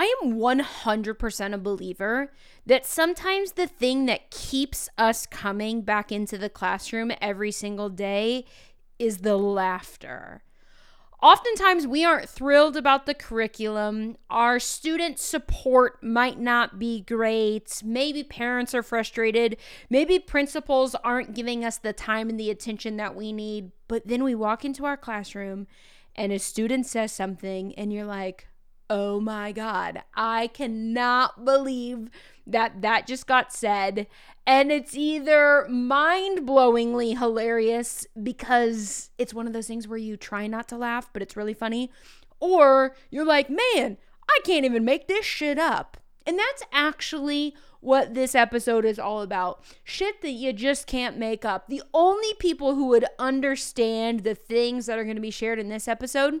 I am 100% a believer that sometimes the thing that keeps us coming back into the classroom every single day is the laughter. Oftentimes, we aren't thrilled about the curriculum. Our student support might not be great. Maybe parents are frustrated. Maybe principals aren't giving us the time and the attention that we need. But then we walk into our classroom and a student says something, and you're like, oh my God, I cannot believe that that just got said. And it's either mind blowingly hilarious because it's one of those things where you try not to laugh, but it's really funny, or you're like, man, I can't even make this shit up. And that's actually what this episode is all about. Shit that you just can't make up. The only people who would understand the things that are going to be shared in this episode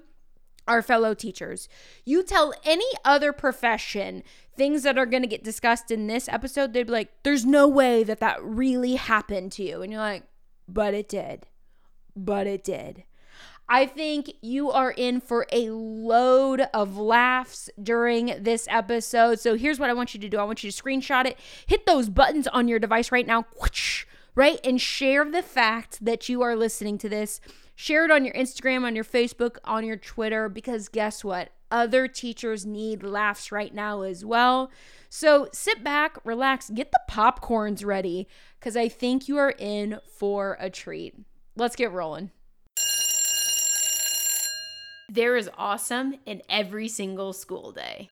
our fellow teachers. You tell any other profession things that are going to get discussed in this episode, they'd be like, there's no way that that really happened to you. And you're like, but it did. But it did. I think you are in for a load of laughs during this episode. So here's what I want you to do I want you to screenshot it, hit those buttons on your device right now, right? And share the fact that you are listening to this Share it on your Instagram, on your Facebook, on your Twitter, because guess what? Other teachers need laughs right now as well. So sit back, relax, get the popcorns ready, because I think you are in for a treat. Let's get rolling. There is awesome in every single school day.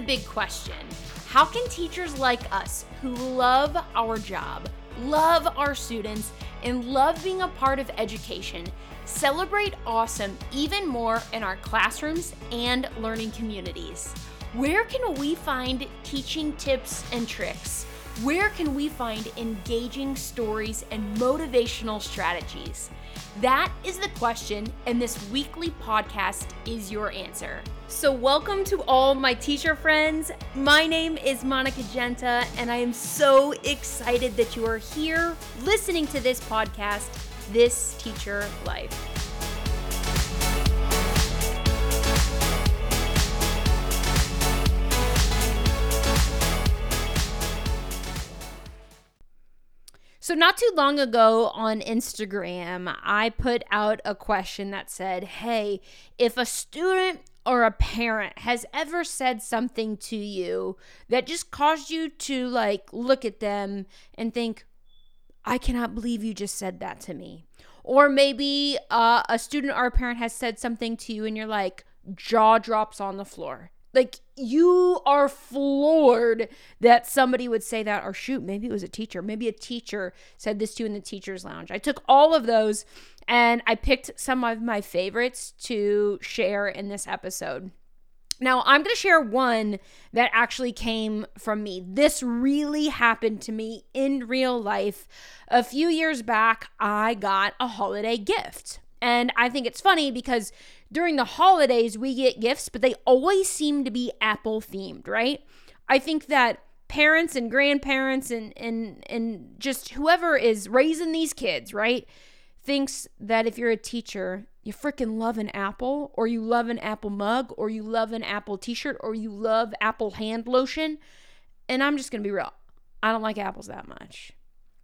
The big question How can teachers like us who love our job, love our students, and love being a part of education celebrate awesome even more in our classrooms and learning communities? Where can we find teaching tips and tricks? Where can we find engaging stories and motivational strategies? That is the question, and this weekly podcast is your answer. So, welcome to all my teacher friends. My name is Monica Genta, and I am so excited that you are here listening to this podcast, This Teacher Life. So, not too long ago on Instagram, I put out a question that said, Hey, if a student or a parent has ever said something to you that just caused you to like look at them and think, I cannot believe you just said that to me. Or maybe uh, a student or a parent has said something to you and you're like, jaw drops on the floor. Like you are floored that somebody would say that, or shoot, maybe it was a teacher. Maybe a teacher said this to you in the teacher's lounge. I took all of those and I picked some of my favorites to share in this episode. Now, I'm going to share one that actually came from me. This really happened to me in real life. A few years back, I got a holiday gift. And I think it's funny because during the holidays, we get gifts, but they always seem to be Apple themed, right? I think that parents and grandparents and, and, and just whoever is raising these kids, right, thinks that if you're a teacher, you freaking love an apple, or you love an apple mug, or you love an apple t shirt, or you love apple hand lotion. And I'm just to be real. I don't like apples that much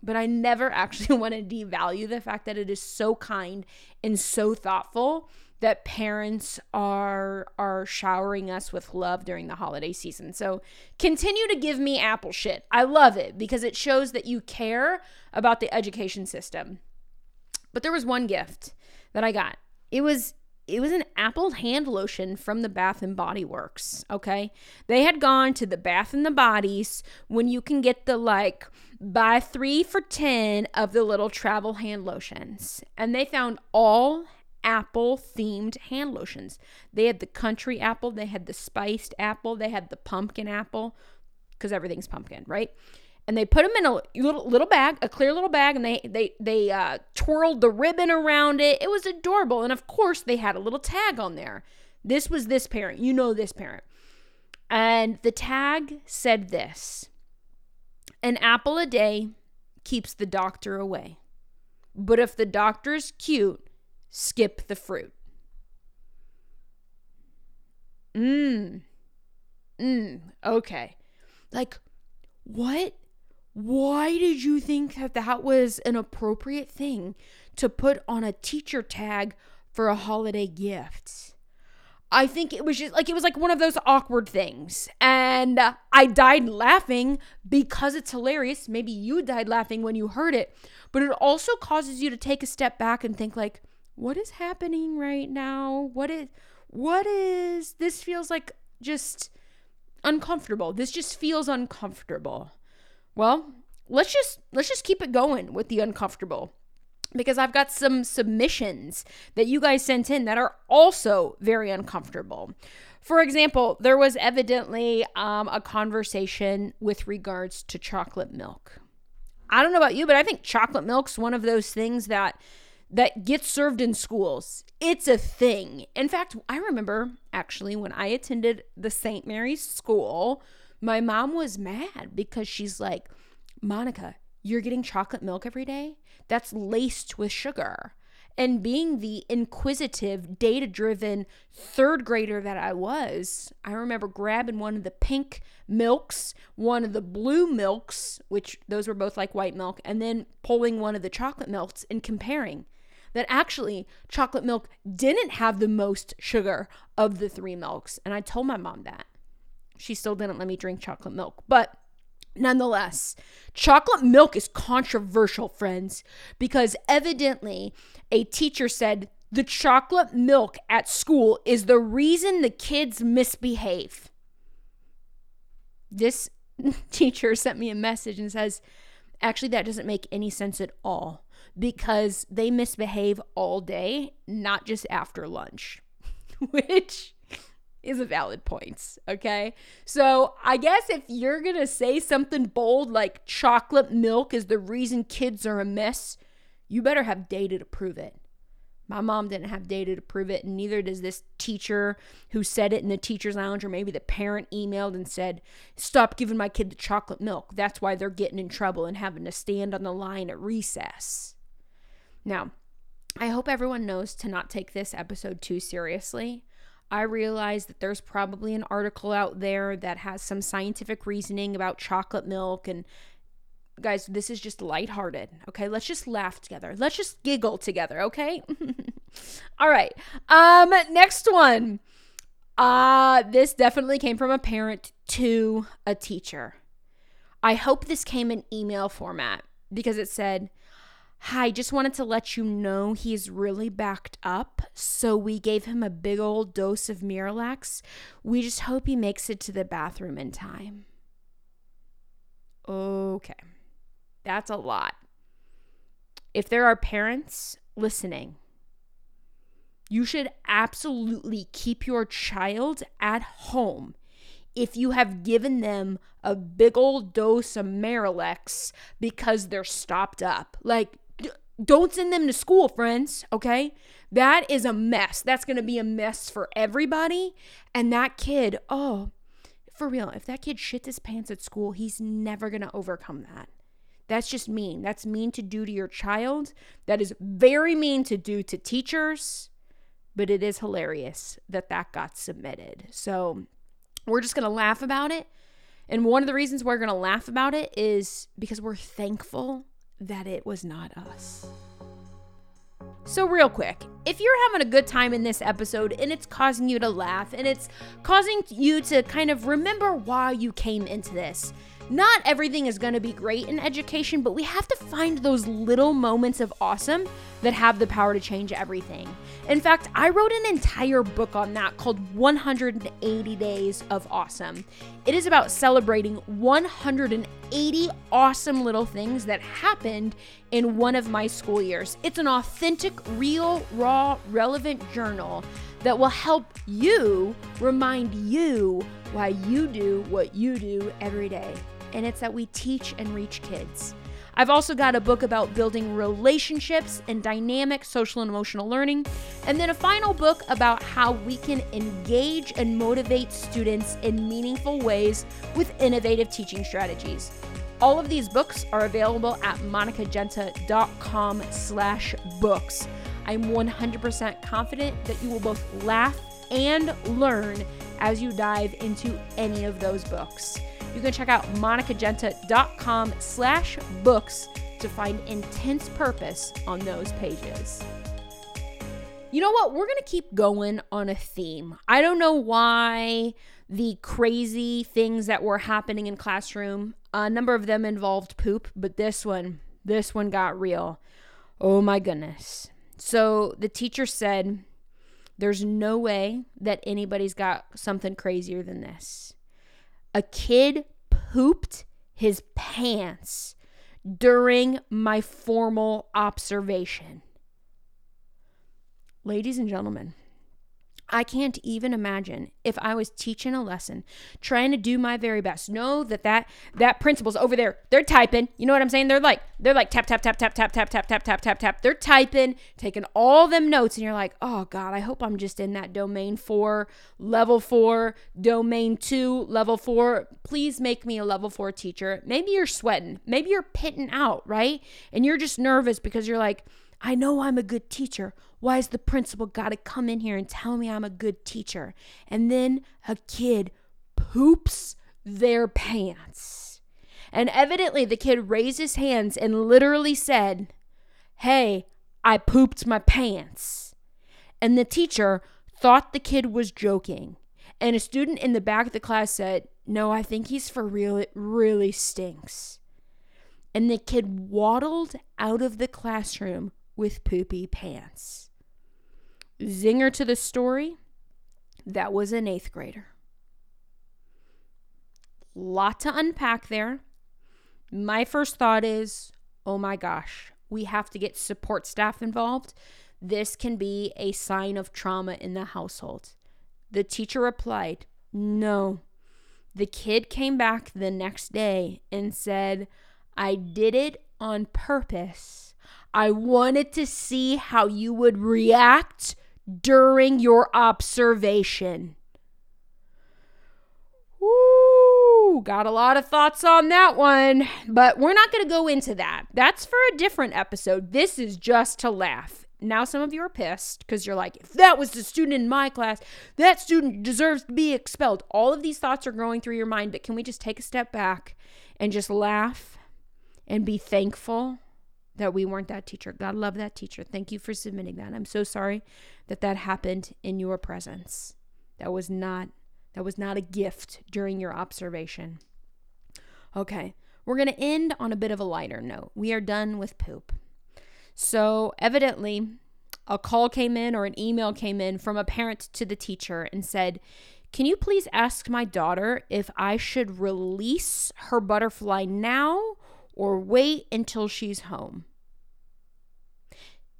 but I never actually want to devalue the fact that it is so kind and so thoughtful that parents are are showering us with love during the holiday season. So continue to give me apple shit. I love it because it shows that you care about the education system. But there was one gift that I got. It was it was an apple hand lotion from the Bath and Body Works, okay? They had gone to the Bath and the Bodies when you can get the like buy 3 for 10 of the little travel hand lotions. And they found all apple themed hand lotions. They had the country apple, they had the spiced apple, they had the pumpkin apple because everything's pumpkin, right? and they put them in a little little bag, a clear little bag, and they they they uh, twirled the ribbon around it. It was adorable, and of course they had a little tag on there. This was this parent. You know this parent. And the tag said this An apple a day keeps the doctor away. But if the doctor's cute, skip the fruit. Mmm. Mmm. Okay. Like, what? Why did you think that that was an appropriate thing to put on a teacher tag for a holiday gift? I think it was just like it was like one of those awkward things. And I died laughing because it's hilarious. Maybe you died laughing when you heard it, but it also causes you to take a step back and think like what is happening right now? What is what is this feels like just uncomfortable. This just feels uncomfortable. Well, let's just let's just keep it going with the uncomfortable because I've got some submissions that you guys sent in that are also very uncomfortable. For example, there was evidently um, a conversation with regards to chocolate milk. I don't know about you, but I think chocolate milk's one of those things that that gets served in schools. It's a thing. In fact, I remember actually when I attended the St. Mary's school, my mom was mad because she's like, Monica, you're getting chocolate milk every day? That's laced with sugar. And being the inquisitive, data driven third grader that I was, I remember grabbing one of the pink milks, one of the blue milks, which those were both like white milk, and then pulling one of the chocolate milks and comparing that actually chocolate milk didn't have the most sugar of the three milks. And I told my mom that. She still didn't let me drink chocolate milk. But Nonetheless, chocolate milk is controversial, friends, because evidently a teacher said the chocolate milk at school is the reason the kids misbehave. This teacher sent me a message and says, actually, that doesn't make any sense at all because they misbehave all day, not just after lunch, which is a valid point. Okay. So I guess if you're going to say something bold like chocolate milk is the reason kids are a mess, you better have data to prove it. My mom didn't have data to prove it, and neither does this teacher who said it in the teacher's lounge, or maybe the parent emailed and said, Stop giving my kid the chocolate milk. That's why they're getting in trouble and having to stand on the line at recess. Now, I hope everyone knows to not take this episode too seriously. I realize that there's probably an article out there that has some scientific reasoning about chocolate milk and guys, this is just lighthearted. Okay, let's just laugh together. Let's just giggle together, okay? All right. Um next one. Uh this definitely came from a parent to a teacher. I hope this came in email format because it said, Hi, just wanted to let you know he's really backed up, so we gave him a big old dose of Miralax. We just hope he makes it to the bathroom in time. Okay, that's a lot. If there are parents listening, you should absolutely keep your child at home if you have given them a big old dose of Miralax because they're stopped up. Like, don't send them to school, friends, okay? That is a mess. That's going to be a mess for everybody. And that kid, oh, for real, if that kid shits his pants at school, he's never going to overcome that. That's just mean. That's mean to do to your child. That is very mean to do to teachers. But it is hilarious that that got submitted. So we're just going to laugh about it. And one of the reasons we're going to laugh about it is because we're thankful that it was not us. So, real quick, if you're having a good time in this episode and it's causing you to laugh and it's causing you to kind of remember why you came into this, not everything is going to be great in education, but we have to find those little moments of awesome that have the power to change everything. In fact, I wrote an entire book on that called 180 Days of Awesome. It is about celebrating 180 awesome little things that happened in one of my school years. It's an authentic, real, raw, relevant journal that will help you remind you why you do what you do every day and it's that we teach and reach kids. I've also got a book about building relationships and dynamic social and emotional learning, and then a final book about how we can engage and motivate students in meaningful ways with innovative teaching strategies. All of these books are available at monicagenta.com slash books. I'm 100% confident that you will both laugh and learn as you dive into any of those books. You can check out monicagenta.com slash books to find intense purpose on those pages. You know what? We're going to keep going on a theme. I don't know why the crazy things that were happening in classroom, a number of them involved poop, but this one, this one got real. Oh my goodness. So the teacher said, There's no way that anybody's got something crazier than this. A kid pooped his pants during my formal observation. Ladies and gentlemen, I can't even imagine if I was teaching a lesson, trying to do my very best. Know that that that principal's over there. They're typing. You know what I'm saying? They're like they're like tap tap tap tap tap tap tap tap tap tap tap. They're typing, taking all them notes, and you're like, oh God, I hope I'm just in that domain four, level four, domain two, level four. Please make me a level four teacher. Maybe you're sweating. Maybe you're pitting out, right? And you're just nervous because you're like, I know I'm a good teacher. Why is the principal got to come in here and tell me I'm a good teacher? And then a kid poops their pants. And evidently, the kid raised his hands and literally said, Hey, I pooped my pants. And the teacher thought the kid was joking. And a student in the back of the class said, No, I think he's for real. It really stinks. And the kid waddled out of the classroom with poopy pants. Zinger to the story that was an eighth grader. Lot to unpack there. My first thought is oh my gosh, we have to get support staff involved. This can be a sign of trauma in the household. The teacher replied, No. The kid came back the next day and said, I did it on purpose. I wanted to see how you would react during your observation. Woo, got a lot of thoughts on that one, but we're not going to go into that. That's for a different episode. This is just to laugh. Now, some of you are pissed because you're like, if that was the student in my class, that student deserves to be expelled. All of these thoughts are going through your mind, but can we just take a step back and just laugh and be thankful that we weren't that teacher. God love that teacher. Thank you for submitting that. I'm so sorry that that happened in your presence. That was not that was not a gift during your observation. Okay, we're going to end on a bit of a lighter note. We are done with poop. So, evidently, a call came in or an email came in from a parent to the teacher and said, Can you please ask my daughter if I should release her butterfly now or wait until she's home.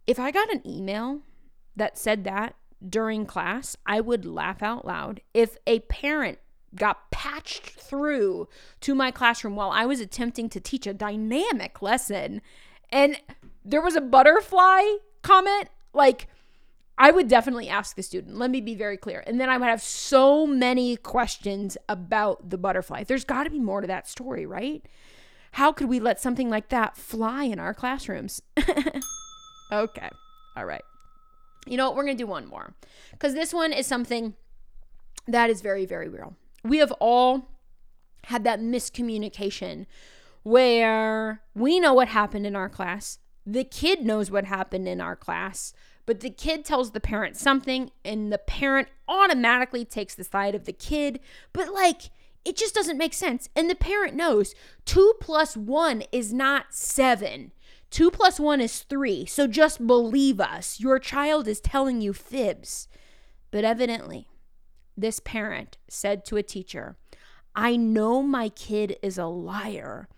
If I got an email that said that during class, I would laugh out loud. If a parent got patched through to my classroom while I was attempting to teach a dynamic lesson and there was a butterfly comment, like, I would definitely ask the student. Let me be very clear. And then I would have so many questions about the butterfly. There's got to be more to that story, right? How could we let something like that fly in our classrooms? okay. All right. You know what? We're going to do one more because this one is something that is very, very real. We have all had that miscommunication where we know what happened in our class, the kid knows what happened in our class, but the kid tells the parent something, and the parent automatically takes the side of the kid. But, like, it just doesn't make sense. And the parent knows two plus one is not seven. Two plus one is three. So just believe us. Your child is telling you fibs. But evidently, this parent said to a teacher, I know my kid is a liar,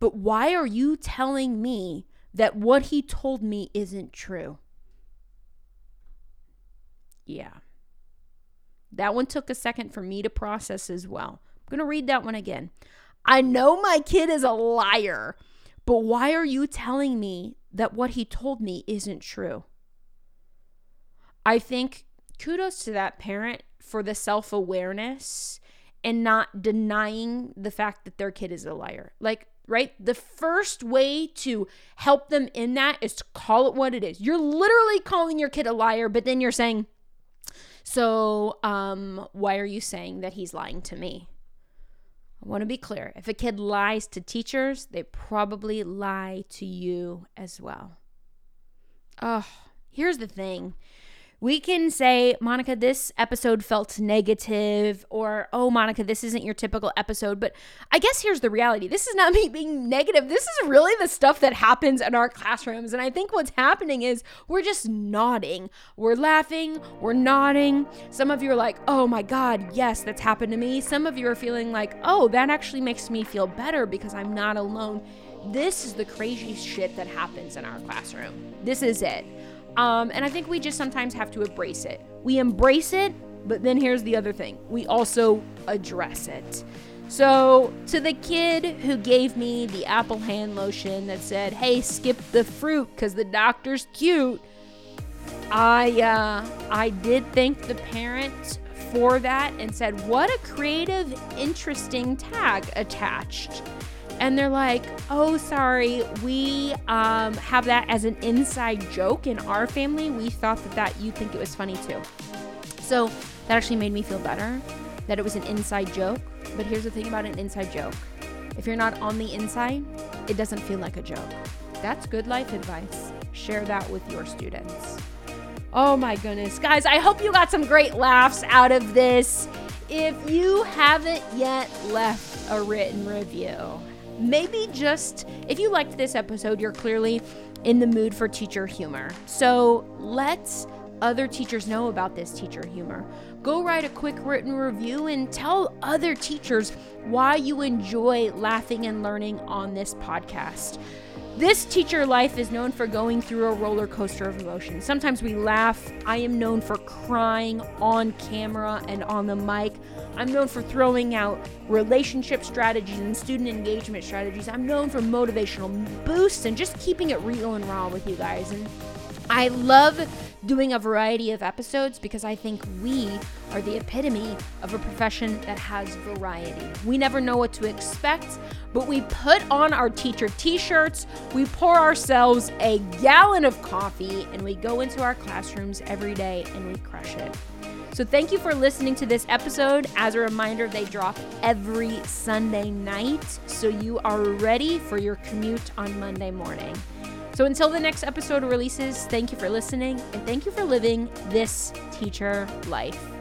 but why are you telling me that what he told me isn't true? Yeah. That one took a second for me to process as well going to read that one again. I know my kid is a liar, But why are you telling me that what he told me isn't true? I think kudos to that parent for the self awareness and not denying the fact that their kid is a liar. Like, right? The first way to help them in that is to call it what it is. You're literally calling your kid a liar, but then you're saying, so, um, why are you saying that he's lying to me? I want to be clear. If a kid lies to teachers, they probably lie to you as well. Oh, here's the thing we can say, Monica, this episode felt negative, or, oh, Monica, this isn't your typical episode. But I guess here's the reality this is not me being negative. This is really the stuff that happens in our classrooms. And I think what's happening is we're just nodding. We're laughing, we're nodding. Some of you are like, oh my God, yes, that's happened to me. Some of you are feeling like, oh, that actually makes me feel better because I'm not alone. This is the crazy shit that happens in our classroom. This is it. Um, and I think we just sometimes have to embrace it. We embrace it, but then here's the other thing we also address it. So, to the kid who gave me the apple hand lotion that said, hey, skip the fruit because the doctor's cute, I, uh, I did thank the parent for that and said, what a creative, interesting tag attached and they're like, "Oh, sorry, we um, have that as an inside joke in our family. We thought that that you think it was funny too." So that actually made me feel better that it was an inside joke. But here's the thing about an inside joke: if you're not on the inside, it doesn't feel like a joke. That's good life advice. Share that with your students. Oh my goodness, guys! I hope you got some great laughs out of this. If you haven't yet left a written review, maybe just if you liked this episode, you're clearly in the mood for teacher humor. So let's other teachers know about this teacher humor. Go write a quick written review and tell other teachers why you enjoy laughing and learning on this podcast. This teacher life is known for going through a roller coaster of emotions. Sometimes we laugh. I am known for crying on camera and on the mic. I'm known for throwing out relationship strategies and student engagement strategies. I'm known for motivational boosts and just keeping it real and raw with you guys. And I love doing a variety of episodes because I think we are the epitome of a profession that has variety. We never know what to expect, but we put on our teacher t shirts, we pour ourselves a gallon of coffee, and we go into our classrooms every day and we crush it. So, thank you for listening to this episode. As a reminder, they drop every Sunday night, so you are ready for your commute on Monday morning. So until the next episode releases, thank you for listening and thank you for living this teacher life.